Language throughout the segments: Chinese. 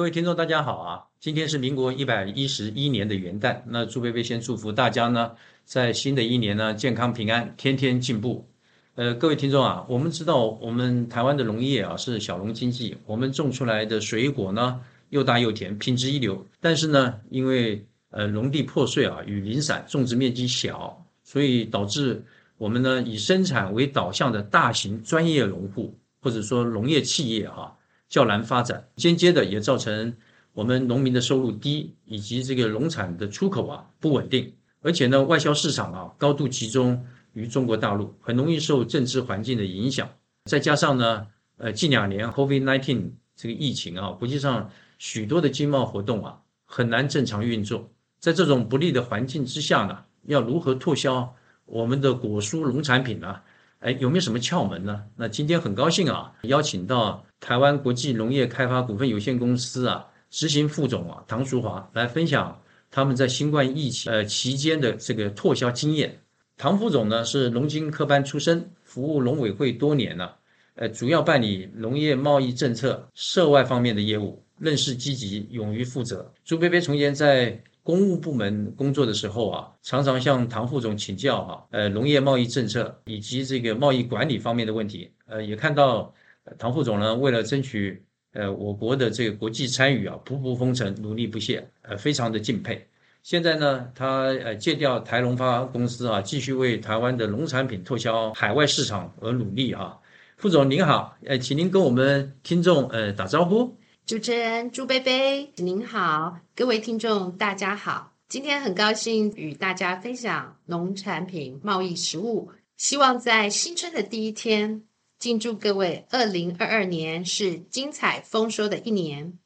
各位听众，大家好啊！今天是民国一百一十一年的元旦，那朱贝贝先祝福大家呢，在新的一年呢，健康平安，天天进步。呃，各位听众啊，我们知道我们台湾的农业啊是小农经济，我们种出来的水果呢又大又甜，品质一流。但是呢，因为呃农地破碎啊，与零散，种植面积小，所以导致我们呢以生产为导向的大型专业农户或者说农业企业哈。较难发展，间接的也造成我们农民的收入低，以及这个农产的出口啊不稳定，而且呢，外销市场啊高度集中于中国大陆，很容易受政治环境的影响。再加上呢，呃，近两年 COVID-19 这个疫情啊，国际上许多的经贸活动啊很难正常运作。在这种不利的环境之下呢，要如何拓销我们的果蔬农产品呢？哎，有没有什么窍门呢？那今天很高兴啊，邀请到。台湾国际农业开发股份有限公司啊，执行副总啊唐淑华来分享他们在新冠疫情呃期间的这个拓销经验。唐副总呢是农经科班出身，服务农委会多年了，呃，主要办理农业贸易政策涉外方面的业务，认识积极，勇于负责。朱贝贝从前在公务部门工作的时候啊，常常向唐副总请教哈，呃，农业贸易政策以及这个贸易管理方面的问题，呃，也看到。唐副总呢，为了争取呃我国的这个国际参与啊，步步风尘，努力不懈，呃，非常的敬佩。现在呢，他呃借调台农发公司啊，继续为台湾的农产品拓销海外市场而努力啊。副总您好，呃，请您跟我们听众呃打招呼。主持人朱贝贝您好，各位听众大家好，今天很高兴与大家分享农产品贸易实务，希望在新春的第一天。敬祝各位，二零二二年是精彩丰收的一年。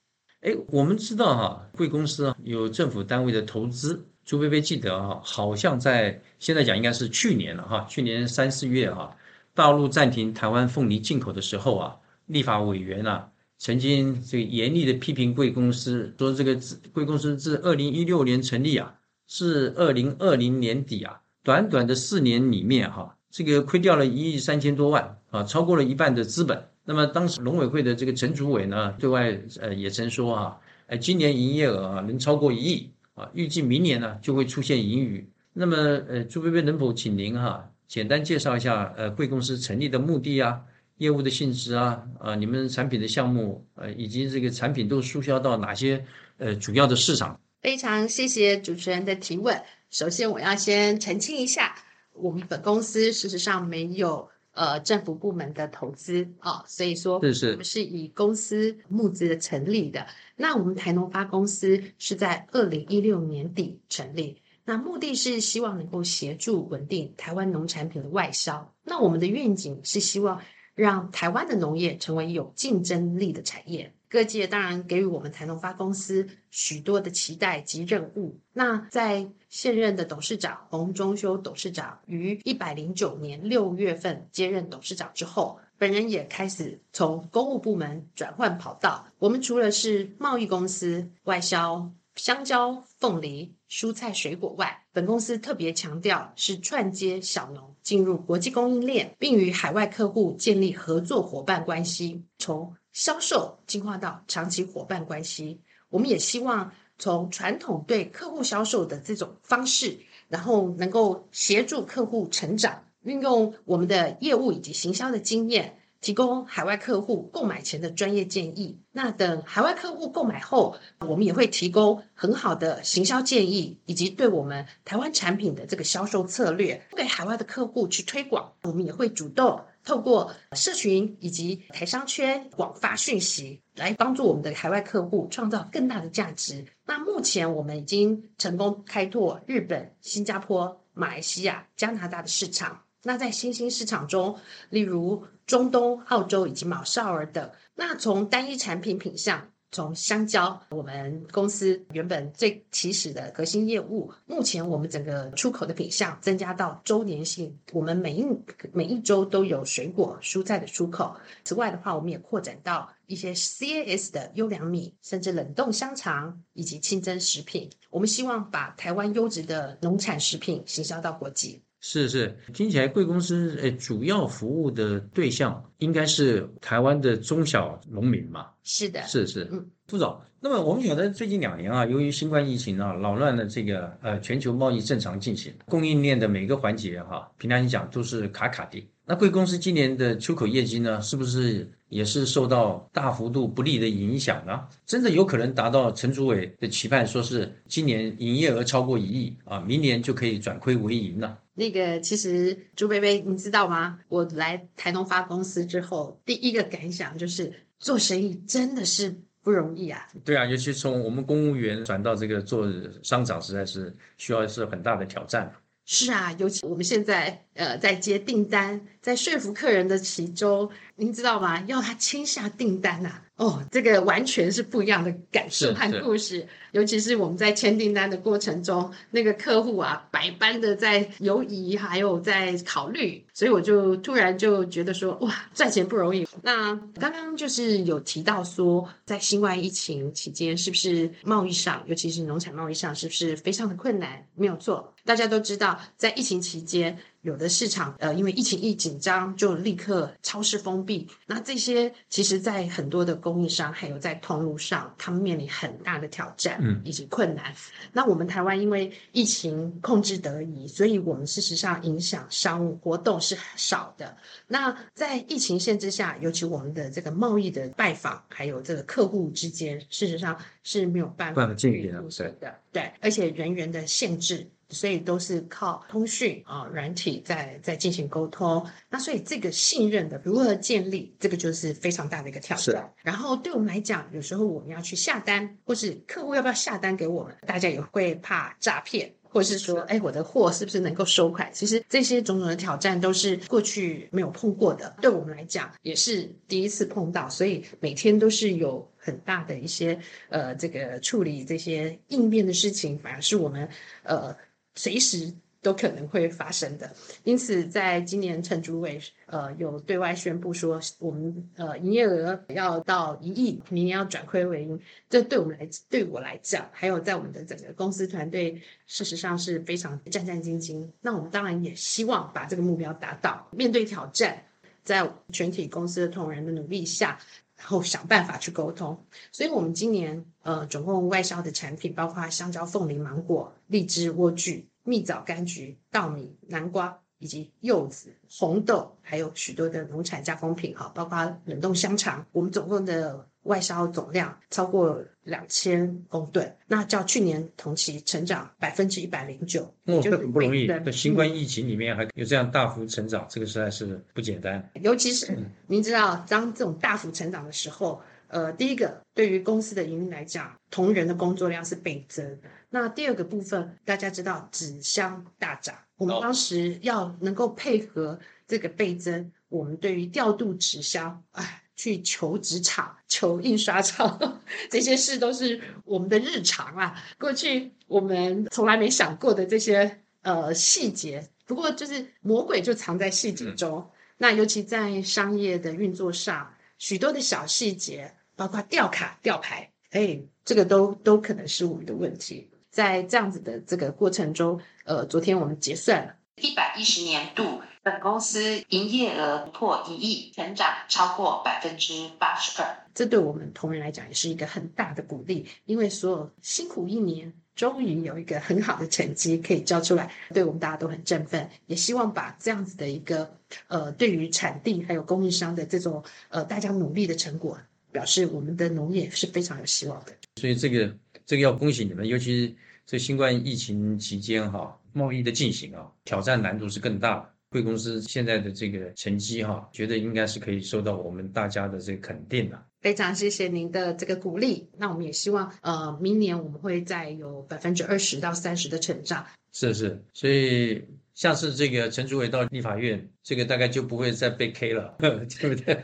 哎，我们知道哈，贵公司啊有政府单位的投资。朱菲菲记得哈，好像在现在讲应该是去年了哈，去年三四月哈，大陆暂停台湾凤梨进口的时候啊，立法委员啊曾经这个严厉的批评贵公司，说这个贵公司自二零一六年成立啊，是二零二零年底啊，短短的四年里面哈。这个亏掉了一亿三千多万啊，超过了一半的资本。那么当时农委会的这个陈主委呢，对外呃也曾说啊，哎，今年营业额啊能超过一亿啊，预计明年呢就会出现盈余。那么呃，朱薇薇能否请您哈简单介绍一下呃贵公司成立的目的啊，业务的性质啊，啊你们产品的项目呃以及这个产品都输销到哪些呃主要的市场？非常谢谢主持人的提问。首先我要先澄清一下。我们本公司事实上没有呃政府部门的投资啊，所以说我们是以公司募资的成立的。那我们台农发公司是在二零一六年底成立，那目的是希望能够协助稳定台湾农产品的外销。那我们的愿景是希望让台湾的农业成为有竞争力的产业。各界当然给予我们台农发公司许多的期待及任务。那在现任的董事长洪中修董事长于一百零九年六月份接任董事长之后，本人也开始从公务部门转换跑道。我们除了是贸易公司外销香蕉、凤梨、蔬菜、水果外，本公司特别强调是串接小农进入国际供应链，并与海外客户建立合作伙伴关系。从销售进化到长期伙伴关系，我们也希望从传统对客户销售的这种方式，然后能够协助客户成长，运用我们的业务以及行销的经验。提供海外客户购买前的专业建议。那等海外客户购买后，我们也会提供很好的行销建议，以及对我们台湾产品的这个销售策略，给海外的客户去推广。我们也会主动透过社群以及台商圈广发讯息，来帮助我们的海外客户创造更大的价值。那目前我们已经成功开拓日本、新加坡、马来西亚、加拿大的市场。那在新兴市场中，例如中东、澳洲以及马绍尔等，那从单一产品品相，从香蕉，我们公司原本最起始的核心业务，目前我们整个出口的品相增加到周年性，我们每一每一周都有水果、蔬菜的出口。此外的话，我们也扩展到一些 CAS 的优良米，甚至冷冻香肠以及清真食品。我们希望把台湾优质的农产食品行销到国际。是是，听起来贵公司诶主要服务的对象应该是台湾的中小农民嘛？是的，是是，嗯，副总。那么我们晓得最近两年啊，由于新冠疫情啊扰乱了这个呃全球贸易正常进行，供应链的每个环节哈，平常讲都是卡卡的。那贵公司今年的出口业绩呢，是不是也是受到大幅度不利的影响呢？真的有可能达到陈主委的期盼，说是今年营业额超过一亿啊，明年就可以转亏为盈呢？那个其实朱贝贝，你知道吗？我来台东发公司之后，第一个感想就是做生意真的是不容易啊。对啊，尤其从我们公务员转到这个做商场，实在是需要是很大的挑战。是啊，尤其我们现在呃在接订单，在说服客人的其中，您知道吗？要他签下订单呐。哦，这个完全是不一样的感受和故事，尤其是我们在签订单的过程中，那个客户啊，百般的在犹疑，还有在考虑，所以我就突然就觉得说，哇，赚钱不容易。那刚刚就是有提到说，在新冠疫情期间，是不是贸易上，尤其是农产贸易上，是不是非常的困难？没有错，大家都知道，在疫情期间。有的市场，呃，因为疫情一紧张，就立刻超市封闭。那这些其实，在很多的供应商，还有在通路上，他们面临很大的挑战嗯以及困难。那我们台湾因为疫情控制得宜，所以我们事实上影响商务活动是少的。那在疫情限制下，尤其我们的这个贸易的拜访，还有这个客户之间，事实上是没有办法进行的。对，而且人员的限制。所以都是靠通讯啊软体在在进行沟通，那所以这个信任的如何建立，这个就是非常大的一个挑战。然后对我们来讲，有时候我们要去下单，或是客户要不要下单给我们，大家也会怕诈骗，或是说，哎，我的货是不是能够收款？其实这些种种的挑战都是过去没有碰过的，对我们来讲也是第一次碰到，所以每天都是有很大的一些呃这个处理这些应变的事情，反而是我们呃。随时都可能会发生的，因此在今年陈主委呃有对外宣布说，我们呃营业额要到一亿，明年要转亏为盈。这对我们来，对我来讲，还有在我们的整个公司团队，事实上是非常战战兢兢。那我们当然也希望把这个目标达到。面对挑战，在全体公司的同仁的努力下，然后想办法去沟通。所以，我们今年呃总共外销的产品，包括香蕉、凤梨、芒果。荔枝、莴苣、蜜枣、柑橘、稻米、南瓜以及柚子、红豆，还有许多的农产加工品，哈，包括冷冻香肠。我们总共的外销总量超过两千公吨，那较去年同期成长百分之一百零九。哦，这很不容易。在新冠疫情里面还有这样大幅成长，这个实在是不简单。尤其是您知道，当这种大幅成长的时候。呃，第一个，对于公司的营运来讲，同仁的工作量是倍增。那第二个部分，大家知道纸箱大涨，我们当时要能够配合这个倍增，我们对于调度纸箱，哎，去求纸厂、求印刷厂，这些事都是我们的日常啊。过去我们从来没想过的这些呃细节，不过就是魔鬼就藏在细节中。那尤其在商业的运作上，许多的小细节。包括吊卡、吊牌，哎，这个都都可能是我们的问题。在这样子的这个过程中，呃，昨天我们结算了，一百一十年度本公司营业额破一亿，成长超过百分之八十二。这对我们同仁来讲也是一个很大的鼓励，因为所有辛苦一年，终于有一个很好的成绩可以交出来，对我们大家都很振奋。也希望把这样子的一个呃，对于产地还有供应商的这种呃，大家努力的成果。表示我们的农业是非常有希望的，所以这个这个要恭喜你们，尤其是这新冠疫情期间哈，贸易的进行啊，挑战难度是更大的。贵公司现在的这个成绩哈，觉得应该是可以受到我们大家的这个肯定的。非常谢谢您的这个鼓励，那我们也希望呃，明年我们会再有百分之二十到三十的成长。是是，所以。下次这个陈主委到立法院，这个大概就不会再被 K 了，对不对？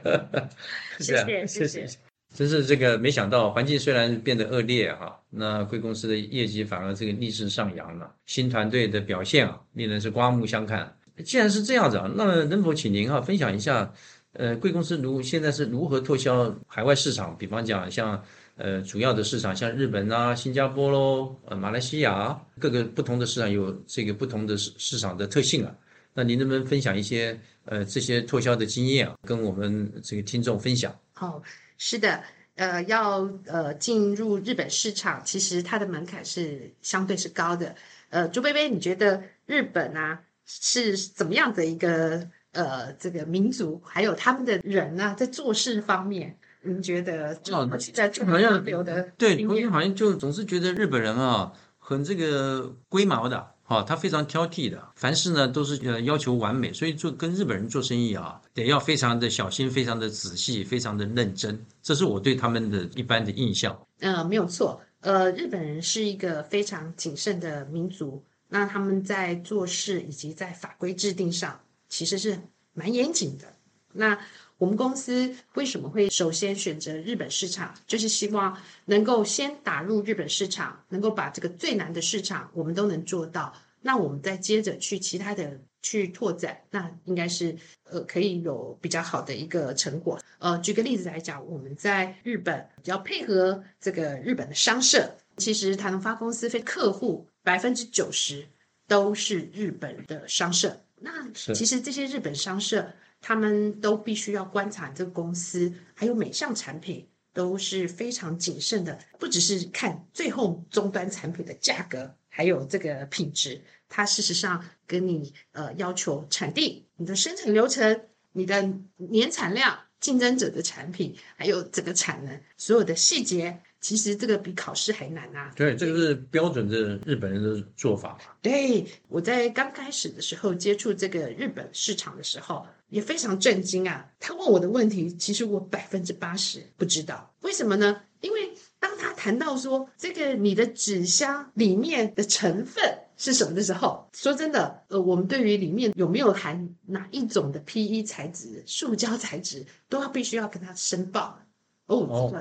谢谢谢谢。真是这个没想到，环境虽然变得恶劣哈，那贵公司的业绩反而这个逆势上扬了。新团队的表现啊，令人是刮目相看。既然是这样子啊，那么能否请您哈分享一下，呃，贵公司如现在是如何拓销海外市场？比方讲像。呃，主要的市场像日本啊、新加坡喽，呃，马来西亚各个不同的市场有这个不同的市市场的特性啊。那您能不能分享一些呃这些拓销的经验啊，跟我们这个听众分享？哦，是的，呃，要呃进入日本市场，其实它的门槛是相对是高的。呃，朱贝贝，你觉得日本啊是怎么样的一个呃这个民族，还有他们的人呢，在做事方面，你觉得哦，在好像有的对，好像就总是觉得日本人啊很这个龟毛的。哦，他非常挑剔的，凡事呢都是呃要求完美，所以做跟日本人做生意啊，得要非常的小心，非常的仔细，非常的认真，这是我对他们的一般的印象。嗯，没有错，呃，日本人是一个非常谨慎的民族，那他们在做事以及在法规制定上其实是蛮严谨的。那我们公司为什么会首先选择日本市场？就是希望能够先打入日本市场，能够把这个最难的市场我们都能做到。那我们再接着去其他的去拓展，那应该是呃可以有比较好的一个成果。呃，举个例子来讲，我们在日本要配合这个日本的商社，其实台农发公司非客户百分之九十都是日本的商社。那其实这些日本商社。他们都必须要观察这个公司，还有每项产品都是非常谨慎的，不只是看最后终端产品的价格，还有这个品质。它事实上跟你呃要求产地、你的生产流程、你的年产量、竞争者的产品，还有整个产能所有的细节。其实这个比考试还难啊！对，这个是标准的日本人的做法对，我在刚开始的时候接触这个日本市场的时候，也非常震惊啊！他问我的问题，其实我百分之八十不知道，为什么呢？因为当他谈到说这个你的纸箱里面的成分是什么的时候，说真的，呃，我们对于里面有没有含哪一种的 PE 材质、塑胶材质，都要必须要跟他申报。哦，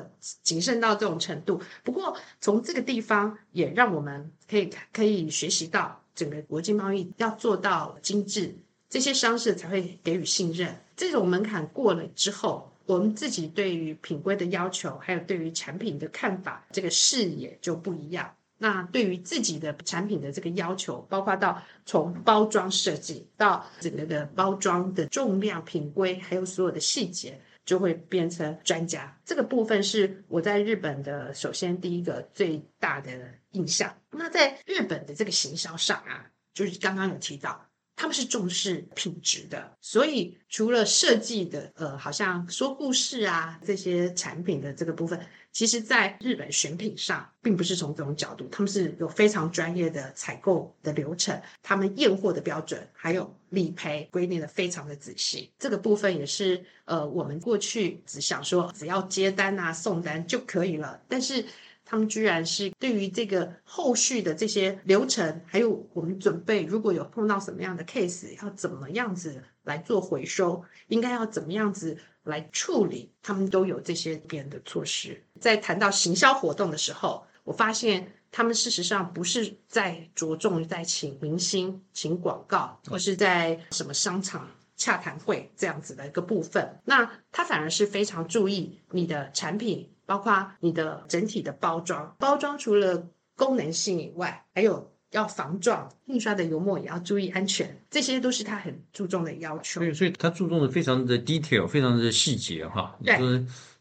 谨慎到这种程度。不过从这个地方也让我们可以可以学习到，整个国际贸易要做到精致，这些商社才会给予信任。这种门槛过了之后，我们自己对于品规的要求，还有对于产品的看法，这个视野就不一样。那对于自己的产品的这个要求，包括到从包装设计到整个的包装的重量、品规，还有所有的细节。就会变成专家，这个部分是我在日本的首先第一个最大的印象。那在日本的这个行销上啊，就是刚刚有提到，他们是重视品质的，所以除了设计的，呃，好像说故事啊这些产品的这个部分。其实，在日本选品上，并不是从这种角度，他们是有非常专业的采购的流程，他们验货的标准，还有理赔规定的非常的仔细。这个部分也是，呃，我们过去只想说只要接单啊、送单就可以了，但是他们居然是对于这个后续的这些流程，还有我们准备如果有碰到什么样的 case，要怎么样子来做回收，应该要怎么样子。来处理，他们都有这些边的措施。在谈到行销活动的时候，我发现他们事实上不是在着重在请明星、请广告，或是在什么商场洽谈会这样子的一个部分。那他反而是非常注意你的产品，包括你的整体的包装。包装除了功能性以外，还有。要防撞，印刷的油墨也要注意安全，这些都是他很注重的要求。对，所以他注重的非常的 detail，非常的细节哈。对，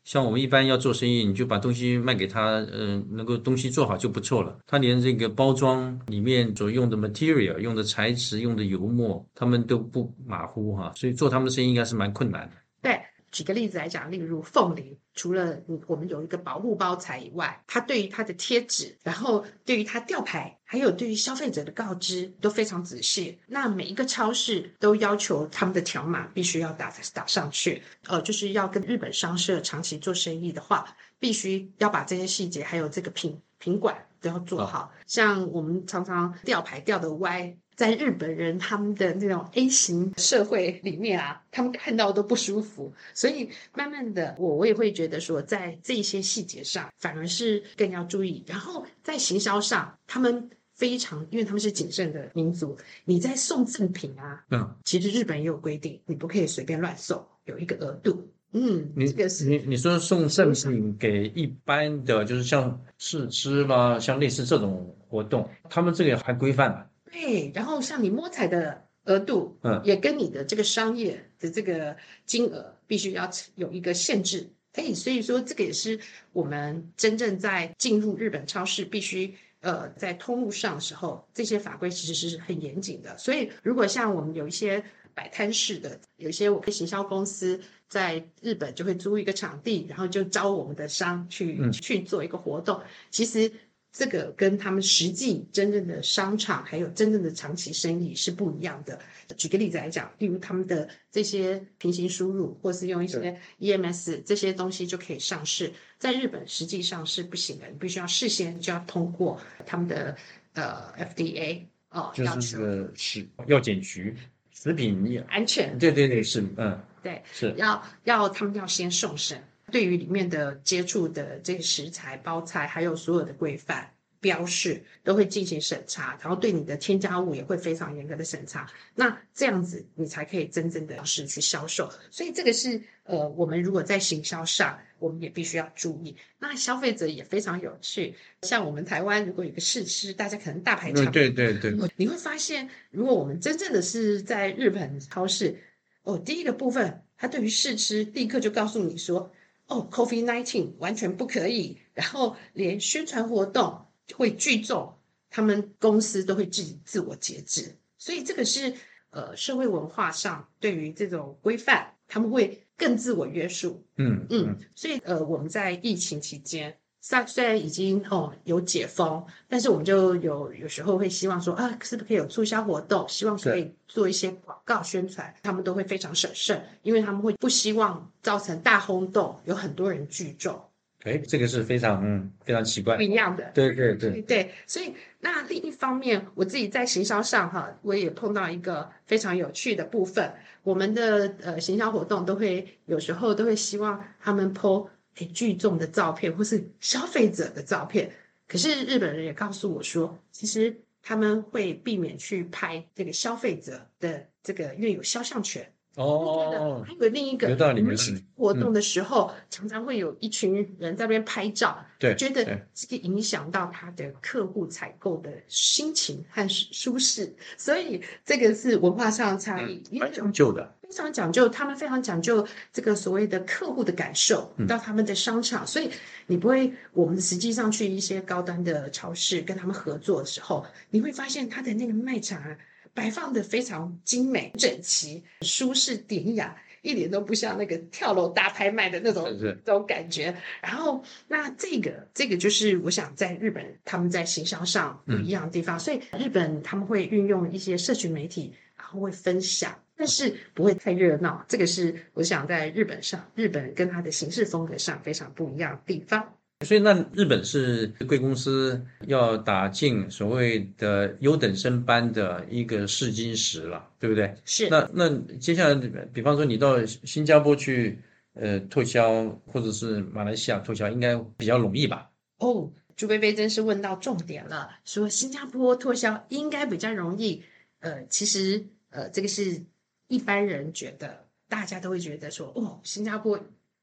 像我们一般要做生意，你就把东西卖给他，嗯，能够东西做好就不错了。他连这个包装里面所用的 material、用的材质、用的油墨，他们都不马虎哈。所以做他们的生意应该是蛮困难的。对。举个例子来讲，例如凤梨，除了我们有一个保护包材以外，它对于它的贴纸，然后对于它吊牌，还有对于消费者的告知都非常仔细。那每一个超市都要求他们的条码必须要打打上去，呃，就是要跟日本商社长期做生意的话，必须要把这些细节还有这个品品管都要做好。像我们常常吊牌吊的歪。在日本人他们的那种 A 型社会里面啊，他们看到都不舒服，所以慢慢的，我我也会觉得说，在这些细节上，反而是更要注意。然后在行销上，他们非常，因为他们是谨慎的民族，你在送赠品啊，嗯，其实日本也有规定，你不可以随便乱送，有一个额度。嗯，你这个是你你说送赠品给一般的，就是像试吃啦，像类似这种活动，他们这个还规范。对，然后像你摸彩的额度，嗯，也跟你的这个商业的这个金额必须要有一个限制。哎，所以说这个也是我们真正在进入日本超市必须。呃，在通路上的时候，这些法规其实是很严谨的。所以，如果像我们有一些摆摊式的，有一些我们行销公司在日本就会租一个场地，然后就招我们的商去去做一个活动，其实。这个跟他们实际真正的商场还有真正的长期生意是不一样的。举个例子来讲，例如他们的这些平行输入，或是用一些 EMS 这些东西就可以上市，在日本实际上是不行的，你必须要事先就要通过他们的呃 FDA 哦，就是是药检局食品安全。对对对，是嗯，对，是要要他们要先送审。对于里面的接触的这个食材、包材，还有所有的规范标示，都会进行审查，然后对你的添加物也会非常严格的审查。那这样子，你才可以真正的是去销售。所以这个是呃，我们如果在行销上，我们也必须要注意。那消费者也非常有趣，像我们台湾如果有个试吃，大家可能大排长对对对，你会发现，如果我们真正的是在日本超市，哦，第一个部分，他对于试吃立刻就告诉你说。哦，Coffee Nineteen 完全不可以，然后连宣传活动会聚众，他们公司都会自己自我节制，所以这个是呃社会文化上对于这种规范，他们会更自我约束。嗯嗯，所以呃我们在疫情期间。虽虽然已经哦有解封，但是我们就有有时候会希望说啊，是不是可以有促销活动？希望可以做一些广告宣传，他们都会非常审慎，因为他们会不希望造成大轰动，有很多人聚众。哎，这个是非常嗯非常奇怪不一样的。对对对对，所以那另一方面，我自己在行销上哈，我也碰到一个非常有趣的部分，我们的呃行销活动都会有时候都会希望他们 PO。聚众的照片，或是消费者的照片，可是日本人也告诉我说，其实他们会避免去拍这个消费者的这个，因为有肖像权。哦，还有另一个，我们活动的时候，常常会有一群人在那边拍照，对，觉得这个影响到他的客户采购的心情和舒适，所以这个是文化上的差异，蛮讲究的，非常讲究，他们非常讲究这个所谓的客户的感受，到他们的商场，所以你不会，我们实际上去一些高端的超市跟他们合作的时候，你会发现他的那个卖场啊。摆放的非常精美、整齐、舒适、典雅，一点都不像那个跳楼大拍卖的那种这种感觉。然后，那这个这个就是我想在日本他们在行销上不一样的地方。所以，日本他们会运用一些社群媒体，然后会分享，但是不会太热闹。这个是我想在日本上，日本跟它的行事风格上非常不一样的地方。所以，那日本是贵公司要打进所谓的优等生班的一个试金石了，对不对？是。那那接下来，比方说你到新加坡去，呃，拓销，或者是马来西亚拓销，应该比较容易吧？哦，朱贝贝真是问到重点了，说新加坡拓销应该比较容易。呃，其实，呃，这个是一般人觉得，大家都会觉得说，哦，新加坡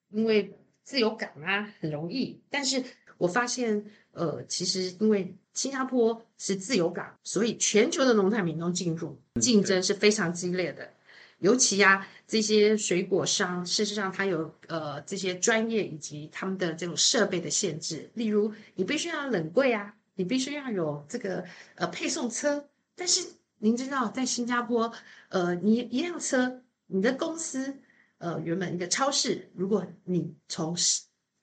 因为。自由港啊，很容易。但是我发现，呃，其实因为新加坡是自由港，所以全球的农产品都进入，竞争是非常激烈的。尤其呀，这些水果商，事实上它有呃这些专业以及他们的这种设备的限制。例如，你必须要冷柜啊，你必须要有这个呃配送车。但是您知道，在新加坡，呃，你一辆车，你的公司。呃，原本一个超市，如果你从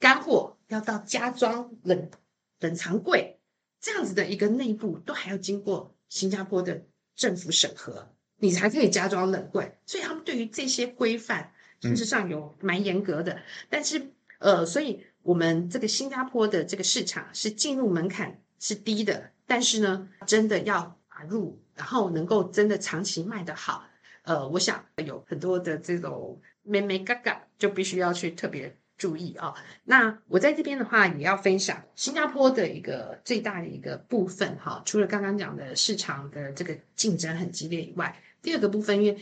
干货要到加装冷冷藏柜这样子的一个内部，都还要经过新加坡的政府审核，你才可以加装冷柜。所以他们对于这些规范，事实上有蛮严格的。但是，呃，所以我们这个新加坡的这个市场是进入门槛是低的，但是呢，真的要打入，然后能够真的长期卖得好，呃，我想有很多的这种。咩咩嘎嘎就必须要去特别注意啊！那我在这边的话，也要分享新加坡的一个最大的一个部分哈。除了刚刚讲的市场的这个竞争很激烈以外，第二个部分，因为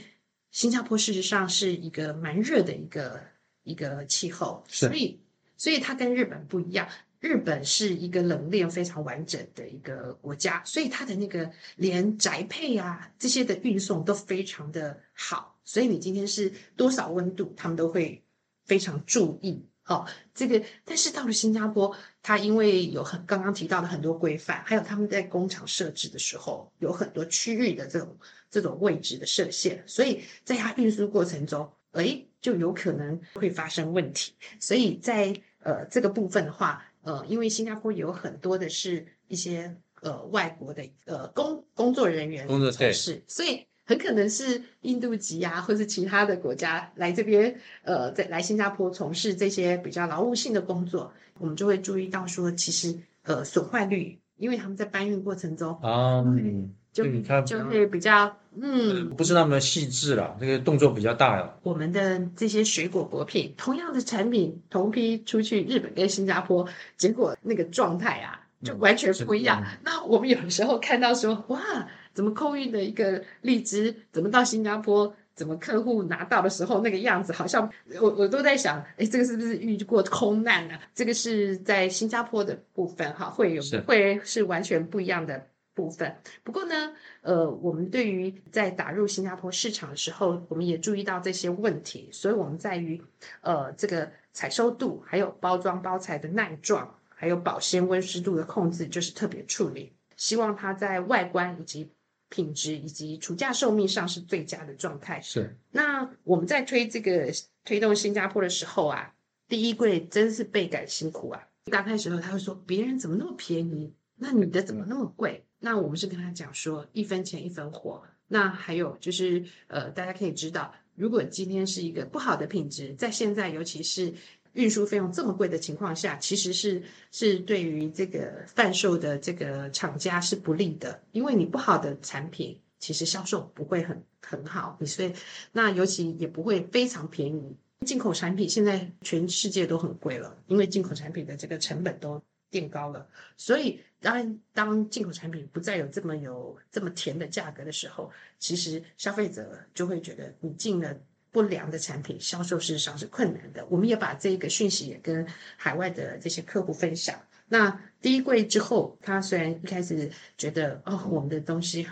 新加坡事实上是一个蛮热的一个一个气候，所以所以它跟日本不一样。日本是一个冷链非常完整的一个国家，所以它的那个连宅配啊这些的运送都非常的好，所以你今天是多少温度，他们都会非常注意。哦，这个但是到了新加坡，它因为有很刚刚提到的很多规范，还有他们在工厂设置的时候有很多区域的这种这种位置的设限，所以在它运输过程中，哎，就有可能会发生问题。所以在呃这个部分的话，呃，因为新加坡有很多的是一些呃外国的呃工工作人员工作从事，所以。很可能是印度籍啊，或是其他的国家来这边，呃，在来新加坡从事这些比较劳务性的工作，我们就会注意到说，其实呃损坏率，因为他们在搬运过程中啊，嗯就就会比较嗯，不是那么细致了，这个动作比较大了。我们的这些水果果品，同样的产品，同批出去日本跟新加坡，结果那个状态啊，就完全不一样。那我们有时候看到说，哇。怎么空运的一个荔枝，怎么到新加坡？怎么客户拿到的时候那个样子，好像我我都在想，哎，这个是不是遇过空难呢？这个是在新加坡的部分哈，会有会是完全不一样的部分。不过呢，呃，我们对于在打入新加坡市场的时候，我们也注意到这些问题，所以我们在于呃这个采收度，还有包装包材的耐撞，还有保鲜温湿度的控制，就是特别处理，希望它在外观以及品质以及除价寿命上是最佳的状态。是。那我们在推这个推动新加坡的时候啊，第一柜真是倍感辛苦啊。刚开始的时候他会说别人怎么那么便宜，那你的怎么那么贵？那我们是跟他讲说一分钱一分货。那还有就是呃，大家可以知道，如果今天是一个不好的品质，在现在尤其是。运输费用这么贵的情况下，其实是是对于这个贩售的这个厂家是不利的，因为你不好的产品，其实销售不会很很好，你所以那尤其也不会非常便宜。进口产品现在全世界都很贵了，因为进口产品的这个成本都垫高了，所以当当进口产品不再有这么有这么甜的价格的时候，其实消费者就会觉得你进了。不良的产品销售事实上是困难的，我们也把这个讯息也跟海外的这些客户分享。那第一柜之后，他虽然一开始觉得哦，我们的东西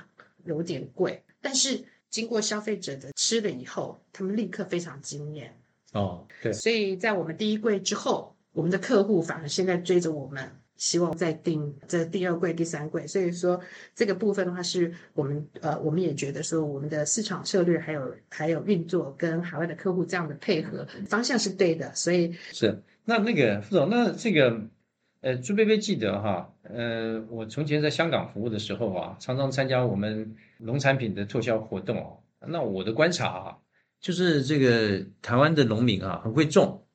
有点贵，但是经过消费者的吃了以后，他们立刻非常惊艳。哦，对。所以在我们第一柜之后，我们的客户反而现在追着我们。希望再订这第二柜、第三柜，所以说这个部分的话，是我们呃，我们也觉得说，我们的市场策略还有还有运作跟海外的客户这样的配合方向是对的，所以是那那个副总，那这个呃朱贝贝记得哈，呃，我从前在香港服务的时候啊，常常参加我们农产品的促销活动哦。那我的观察啊，就是这个台湾的农民啊，很会种，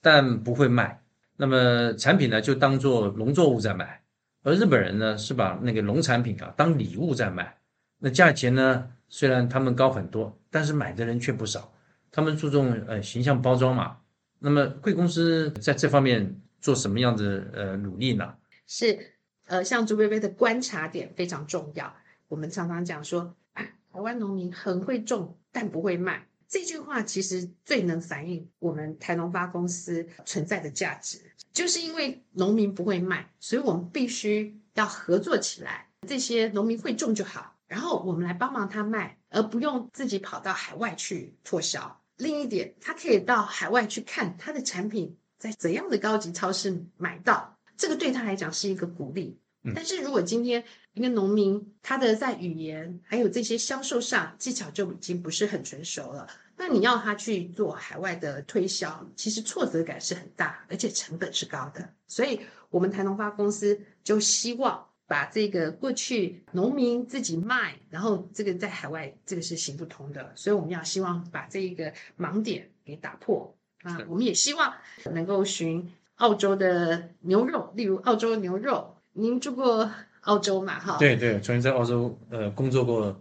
但不会卖。那么产品呢，就当做农作物在卖，而日本人呢是把那个农产品啊当礼物在卖。那价钱呢，虽然他们高很多，但是买的人却不少。他们注重呃形象包装嘛。那么贵公司在这方面做什么样的呃努力呢？是呃，像朱薇薇的观察点非常重要。我们常常讲说，台湾农民很会种，但不会卖。这句话其实最能反映我们台农发公司存在的价值，就是因为农民不会卖，所以我们必须要合作起来。这些农民会种就好，然后我们来帮忙他卖，而不用自己跑到海外去拓销。另一点，他可以到海外去看他的产品在怎样的高级超市买到，这个对他来讲是一个鼓励。但是如果今天一个农民他的在语言还有这些销售上技巧就已经不是很成熟了。那你要他去做海外的推销，其实挫折感是很大，而且成本是高的。所以，我们台农发公司就希望把这个过去农民自己卖，然后这个在海外这个是行不通的，所以我们要希望把这一个盲点给打破啊！我们也希望能够寻澳洲的牛肉，例如澳洲牛肉，您住过澳洲嘛？哈，对对，曾经在澳洲呃工作过。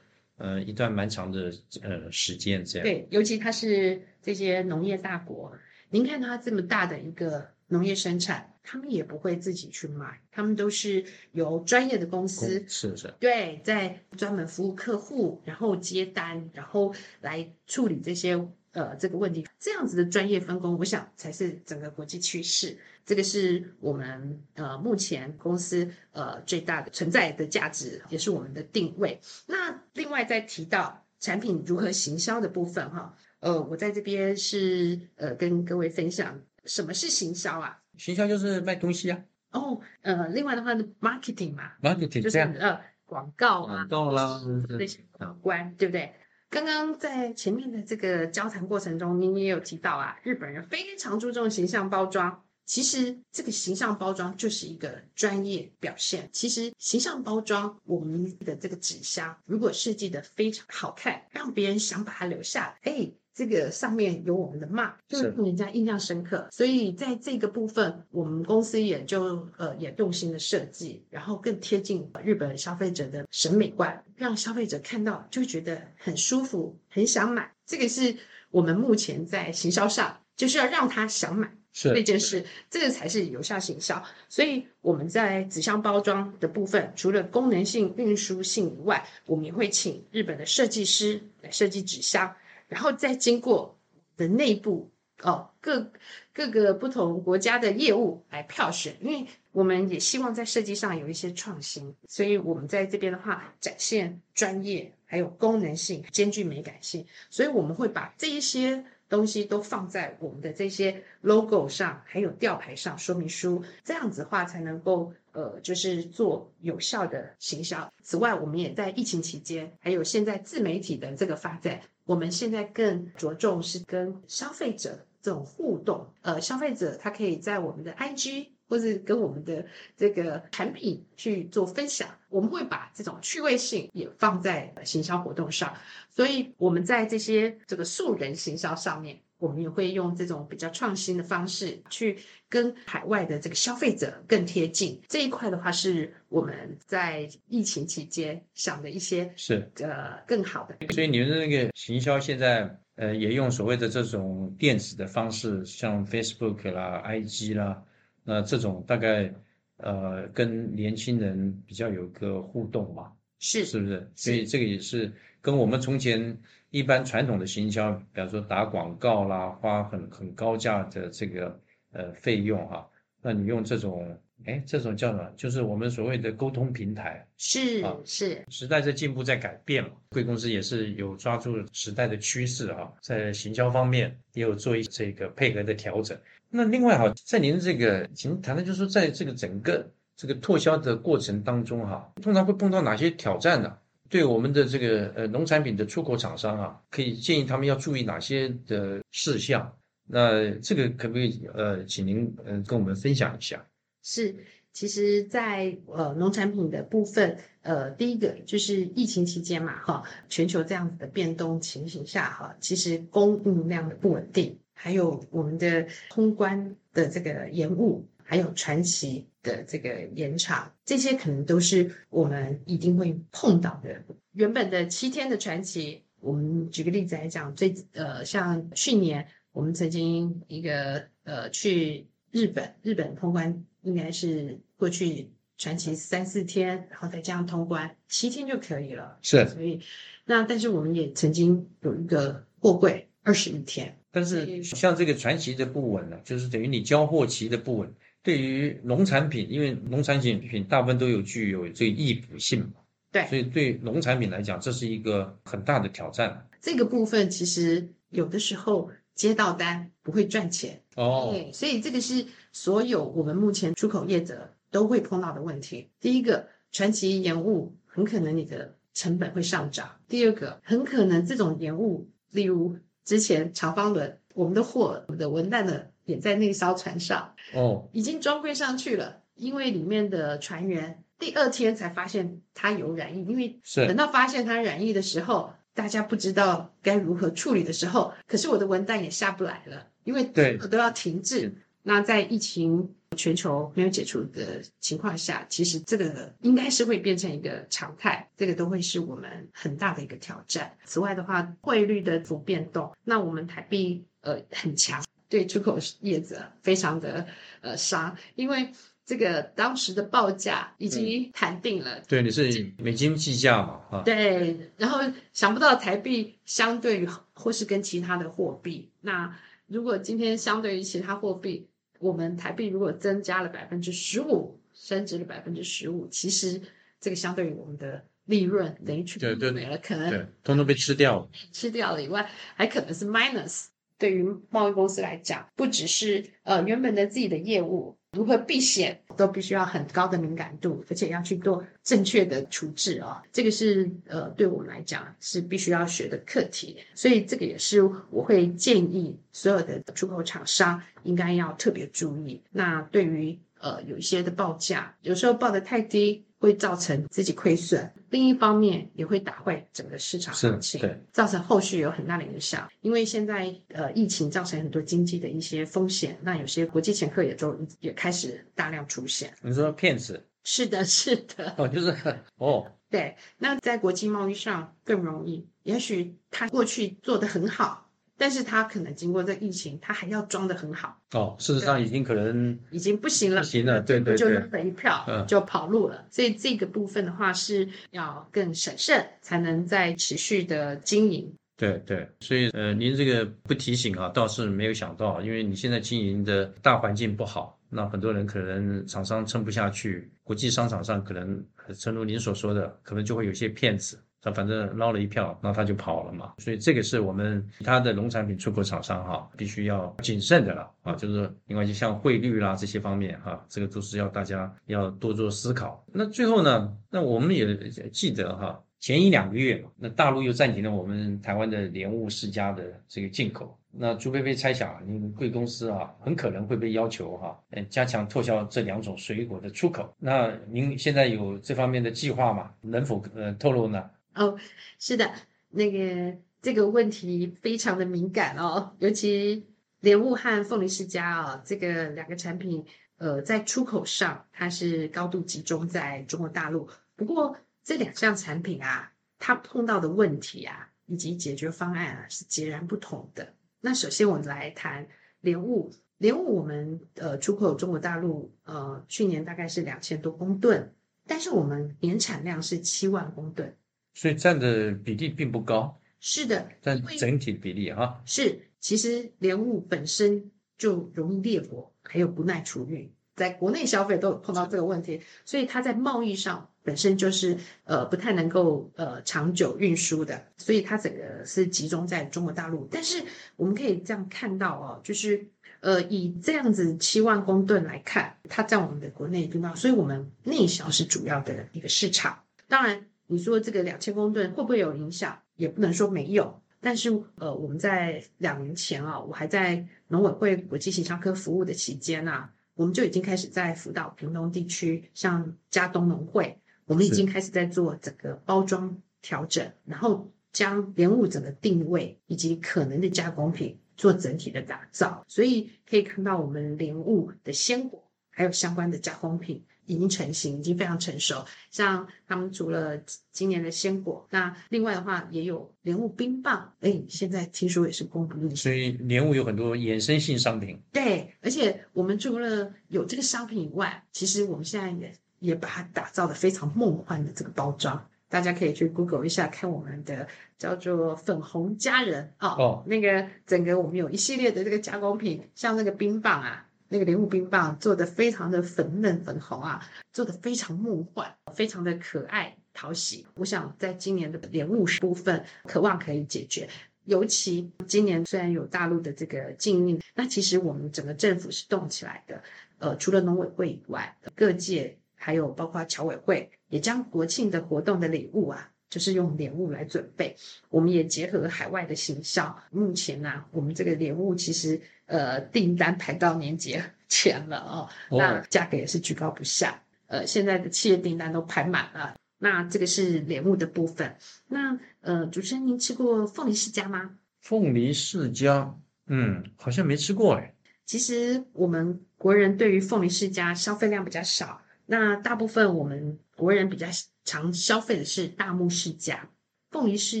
呃，一段蛮长的呃时间，这样对，尤其它是这些农业大国，您看它这么大的一个农业生产，他们也不会自己去买，他们都是由专业的公司是是，对，在专门服务客户，然后接单，然后来处理这些呃这个问题，这样子的专业分工，我想才是整个国际趋势。这个是我们呃目前公司呃最大的存在的价值，也是我们的定位。那另外再提到产品如何行销的部分哈，呃，我在这边是呃跟各位分享什么是行销啊？行销就是卖东西啊。哦，呃，另外的话，marketing 嘛，marketing 就是呃广告啊，广告啦那些有关，对不对？刚刚在前面的这个交谈过程中，您也有提到啊，日本人非常注重形象包装。其实这个形象包装就是一个专业表现。其实形象包装，我们的这个纸箱如果设计的非常好看，让别人想把它留下，哎。这个上面有我们的 mark，就是让人家印象深刻。所以在这个部分，我们公司也就呃也用心的设计，然后更贴近日本消费者的审美观，让消费者看到就觉得很舒服，很想买。这个是我们目前在行销上就是要让他想买这件事，这个才是有效行销。所以我们在纸箱包装的部分，除了功能性、运输性以外，我们也会请日本的设计师来设计纸箱。然后再经过的内部哦，各各个不同国家的业务来票选，因为我们也希望在设计上有一些创新，所以我们在这边的话展现专业，还有功能性兼具美感性，所以我们会把这一些东西都放在我们的这些 logo 上，还有吊牌上说明书，这样子的话才能够呃，就是做有效的行销。此外，我们也在疫情期间，还有现在自媒体的这个发展。我们现在更着重是跟消费者这种互动，呃，消费者他可以在我们的 IG 或者跟我们的这个产品去做分享，我们会把这种趣味性也放在行销活动上，所以我们在这些这个素人行销上面。我们也会用这种比较创新的方式去跟海外的这个消费者更贴近这一块的话，是我们在疫情期间想的一些是呃更好的。所以你们的那个行销现在呃也用所谓的这种电子的方式，像 Facebook 啦、IG 啦，那这种大概呃跟年轻人比较有个互动嘛，是是不是？所以这个也是跟我们从前。一般传统的行销，比方说打广告啦，花很很高价的这个呃费用哈，那你用这种哎这种叫什么？就是我们所谓的沟通平台，是啊是。时代在进步在改变嘛，贵公司也是有抓住时代的趋势啊，在行销方面也有做一这个配合的调整。那另外哈，在您这个请谈的就是说，在这个整个这个拓销的过程当中哈，通常会碰到哪些挑战呢？对我们的这个呃农产品的出口厂商啊，可以建议他们要注意哪些的事项？那这个可不可以呃，请您呃跟我们分享一下？是，其实，在呃农产品的部分，呃，第一个就是疫情期间嘛，哈，全球这样子的变动情形下，哈，其实供应量的不稳定，还有我们的通关的这个延误。还有传奇的这个延长，这些可能都是我们一定会碰到的。原本的七天的传奇，我们举个例子来讲，最呃，像去年我们曾经一个呃去日本，日本通关应该是过去传奇三四天，然后再加上通关七天就可以了。是，所以那但是我们也曾经有一个货柜二十一天，但是像这个传奇的不稳呢，就是等于你交货期的不稳。对于农产品，因为农产品品大部分都有具有这个易补性嘛，对，所以对农产品来讲，这是一个很大的挑战。这个部分其实有的时候接到单不会赚钱哦，所以这个是所有我们目前出口业者都会碰到的问题。第一个，传奇延误，很可能你的成本会上涨；第二个，很可能这种延误，例如之前长方轮，我们的货，我们的文旦的。也在那艘船上哦，已经装柜上去了。因为里面的船员第二天才发现它有染疫，因为等到发现它染疫的时候，大家不知道该如何处理的时候，可是我的文档也下不来了，因为对都要停滞。那在疫情全球没有解除的情况下，其实这个应该是会变成一个常态，这个都会是我们很大的一个挑战。此外的话，汇率的幅变动，那我们台币呃很强。对出口业者非常的呃伤，因为这个当时的报价已经谈定了。对，你是美金计价嘛？啊，对。然后想不到台币相对于或是跟其他的货币，那如果今天相对于其他货币，我们台币如果增加了百分之十五，升值了百分之十五，其实这个相对于我们的利润等于全部没了，可能通通被吃掉了，吃掉了以外，还可能是 minus。对于贸易公司来讲，不只是呃原本的自己的业务如何避险，都必须要很高的敏感度，而且要去做正确的处置啊。这个是呃对我们来讲是必须要学的课题，所以这个也是我会建议所有的出口厂商应该要特别注意。那对于呃有一些的报价，有时候报的太低。会造成自己亏损，另一方面也会打坏整个市场行情，造成后续有很大的影响。因为现在呃疫情造成很多经济的一些风险，那有些国际前客也都也开始大量出现。你说骗子？是的，是的。哦，就是哦，对。那在国际贸易上更容易，也许他过去做得很好。但是他可能经过这疫情，他还要装的很好哦。事实上已经可能已经不行了，不行了，对对对，就扔了一票，就跑路了。所以这个部分的话是要更审慎，才能再持续的经营。对对，所以呃，您这个不提醒啊，倒是没有想到，因为你现在经营的大环境不好，那很多人可能厂商撑不下去，国际商场上可能，正如您所说的，可能就会有些骗子。他反正捞了一票，那他就跑了嘛。所以这个是我们其他的农产品出口厂商哈，必须要谨慎的了啊。就是另外就像汇率啦这些方面哈，这个都是要大家要多做思考。那最后呢，那我们也记得哈，前一两个月嘛，那大陆又暂停了我们台湾的莲雾世家的这个进口。那朱贝贝猜想，您贵公司啊，很可能会被要求哈，呃，加强脱销这两种水果的出口。那您现在有这方面的计划吗？能否呃透露呢？哦，是的，那个这个问题非常的敏感哦，尤其莲雾和凤梨世家啊，这个两个产品，呃，在出口上它是高度集中在中国大陆。不过这两项产品啊，它碰到的问题啊，以及解决方案啊，是截然不同的。那首先我们来谈莲雾，莲雾我们呃出口中国大陆，呃，去年大概是两千多公吨，但是我们年产量是七万公吨。所以占的比例并不高，是的，占整体比例哈。是，其实莲雾本身就容易裂果，还有不耐储运，在国内消费都有碰到这个问题，所以它在贸易上本身就是呃不太能够呃长久运输的，所以它整个是集中在中国大陆。但是我们可以这样看到哦，就是呃以这样子七万公吨来看，它在我们的国内地方，所以我们内销是主要的一个市场，当然。你说这个两千公吨会不会有影响？也不能说没有。但是，呃，我们在两年前啊，我还在农委会国际形销科服务的期间啊，我们就已经开始在辅导屏东地区，像加东农会，我们已经开始在做整个包装调整，然后将莲雾整个定位以及可能的加工品做整体的打造。所以可以看到，我们莲雾的鲜果还有相关的加工品。已经成型，已经非常成熟。像他们除了今年的鲜果，那另外的话也有莲雾冰棒。哎，现在听说也是供不应求。所以莲雾有很多衍生性商品。对，而且我们除了有这个商品以外，其实我们现在也也把它打造的非常梦幻的这个包装。大家可以去 Google 一下，看我们的叫做粉红佳人啊。哦，那个整个我们有一系列的这个加工品，像那个冰棒啊。那个莲雾冰棒做的非常的粉嫩粉红啊，做的非常梦幻，非常的可爱讨喜。我想在今年的莲雾部分，渴望可以解决。尤其今年虽然有大陆的这个禁运，那其实我们整个政府是动起来的。呃，除了农委会以外，各界还有包括侨委会，也将国庆的活动的礼物啊。就是用莲雾来准备，我们也结合海外的形象。目前呢，我们这个莲雾其实呃订单排到年节前了哦，那价格也是居高不下。呃，现在的企业订单都排满了。那这个是莲雾的部分。那呃，主持人您吃过凤梨世家吗？凤梨世家，嗯，好像没吃过哎。其实我们国人对于凤梨世家消费量比较少，那大部分我们国人比较。常消费的是大木世家、凤梨世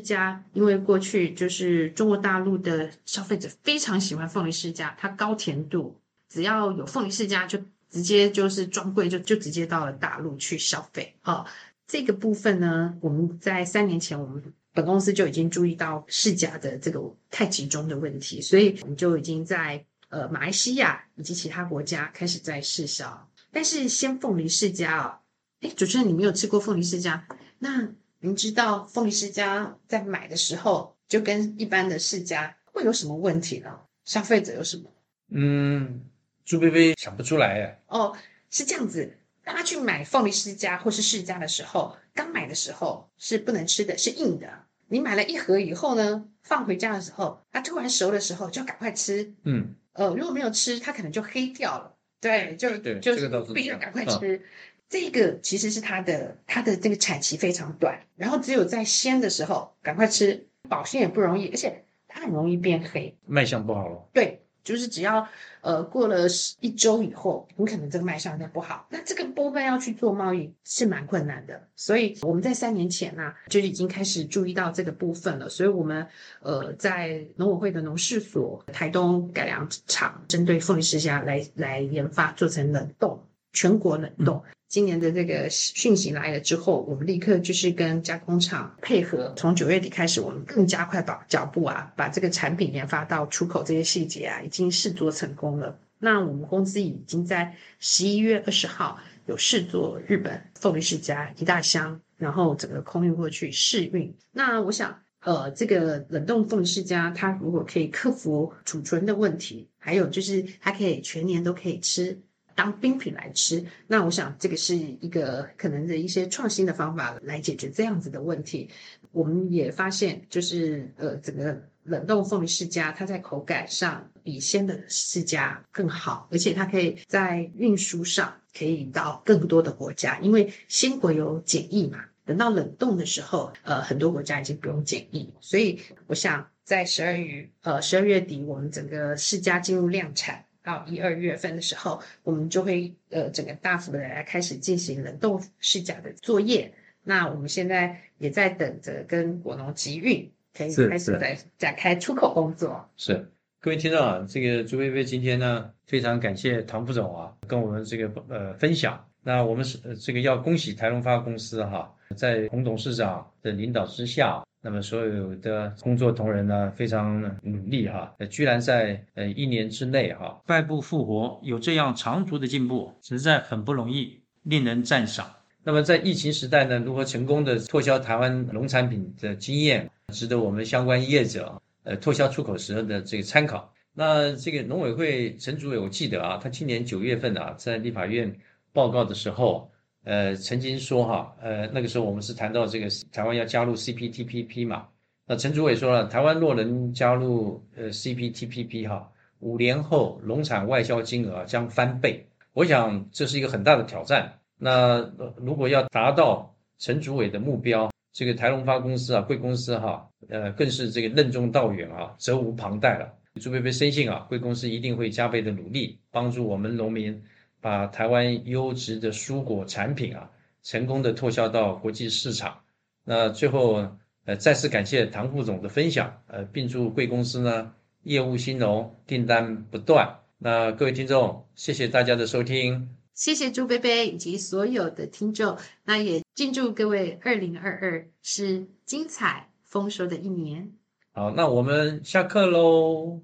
家，因为过去就是中国大陆的消费者非常喜欢凤梨世家，它高甜度，只要有凤梨世家就直接就是专柜就就直接到了大陆去消费。好，这个部分呢，我们在三年前我们本公司就已经注意到世家的这个太集中的问题，所以我们就已经在呃马来西亚以及其他国家开始在试销。但是鲜凤梨世家哦，哎，主持人你没有吃过凤梨世家，那您知道凤梨世家在买的时候就跟一般的世家会有什么问题呢？消费者有什么？嗯，朱薇薇想不出来哎。哦，是这样子，大家去买凤梨世家或是世家的时候，刚买的时候是不能吃的，是硬的。你买了一盒以后呢，放回家的时候，它突然熟的时候就要赶快吃。嗯，呃，如果没有吃，它可能就黑掉了。对，就就是必须赶快吃。这个其实是它的它的这个产期非常短，然后只有在鲜的时候赶快吃，保鲜也不容易，而且它很容易变黑，卖相不好了。对。就是只要呃过了一周以后，很可能这个卖相就不好。那这个部分要去做贸易是蛮困难的，所以我们在三年前呢就已经开始注意到这个部分了。所以我们呃在农委会的农事所台东改良厂，针对凤梨世家来来研发做成冷冻，全国冷冻。今年的这个讯息来了之后，我们立刻就是跟加工厂配合，从九月底开始，我们更加快把脚步啊，把这个产品研发到出口这些细节啊，已经试做成功了。那我们公司已经在十一月二十号有试做日本凤梨世家一大箱，然后整个空运过去试运。那我想，呃，这个冷冻凤梨世家，它如果可以克服储存的问题，还有就是它可以全年都可以吃。当冰品来吃，那我想这个是一个可能的一些创新的方法来解决这样子的问题。我们也发现，就是呃，整个冷冻凤梨世家，它在口感上比鲜的世家更好，而且它可以在运输上可以到更多的国家，因为鲜果有检疫嘛。等到冷冻的时候，呃，很多国家已经不用检疫，所以我想在十二月呃十二月底，我们整个世家进入量产。到一二月份的时候，我们就会呃整个大幅的来开始进行冷冻试甲的作业。那我们现在也在等着跟果农集运，可以开始在展开出口工作。是各位听众啊，这个朱薇薇今天呢非常感谢唐副总啊跟我们这个呃分享。那我们是这个要恭喜台龙发公司哈，在洪董事长的领导之下。那么所有的工作同仁呢，非常努力哈，呃，居然在呃一年之内哈败部复活，有这样长足的进步，实在很不容易，令人赞赏。那么在疫情时代呢，如何成功的拓销台湾农产品的经验，值得我们相关业者呃拓销出口时候的这个参考。那这个农委会陈主委，我记得啊，他今年九月份啊，在立法院报告的时候。呃，曾经说哈，呃，那个时候我们是谈到这个台湾要加入 CPTPP 嘛，那陈主委说了，台湾若能加入呃 CPTPP 哈，五年后农产外销金额将翻倍。我想这是一个很大的挑战。那如果要达到陈主委的目标，这个台龙发公司啊，贵公司哈，呃，更是这个任重道远啊，责无旁贷了。朱贝贝深信啊，贵公司一定会加倍的努力，帮助我们农民。把台湾优质的蔬果产品啊，成功的拓销到国际市场。那最后，呃，再次感谢唐副总的分享，呃，并祝贵公司呢业务兴隆，订单不断。那各位听众，谢谢大家的收听，谢谢朱贝贝以及所有的听众。那也敬祝各位二零二二是精彩丰收的一年。好，那我们下课喽。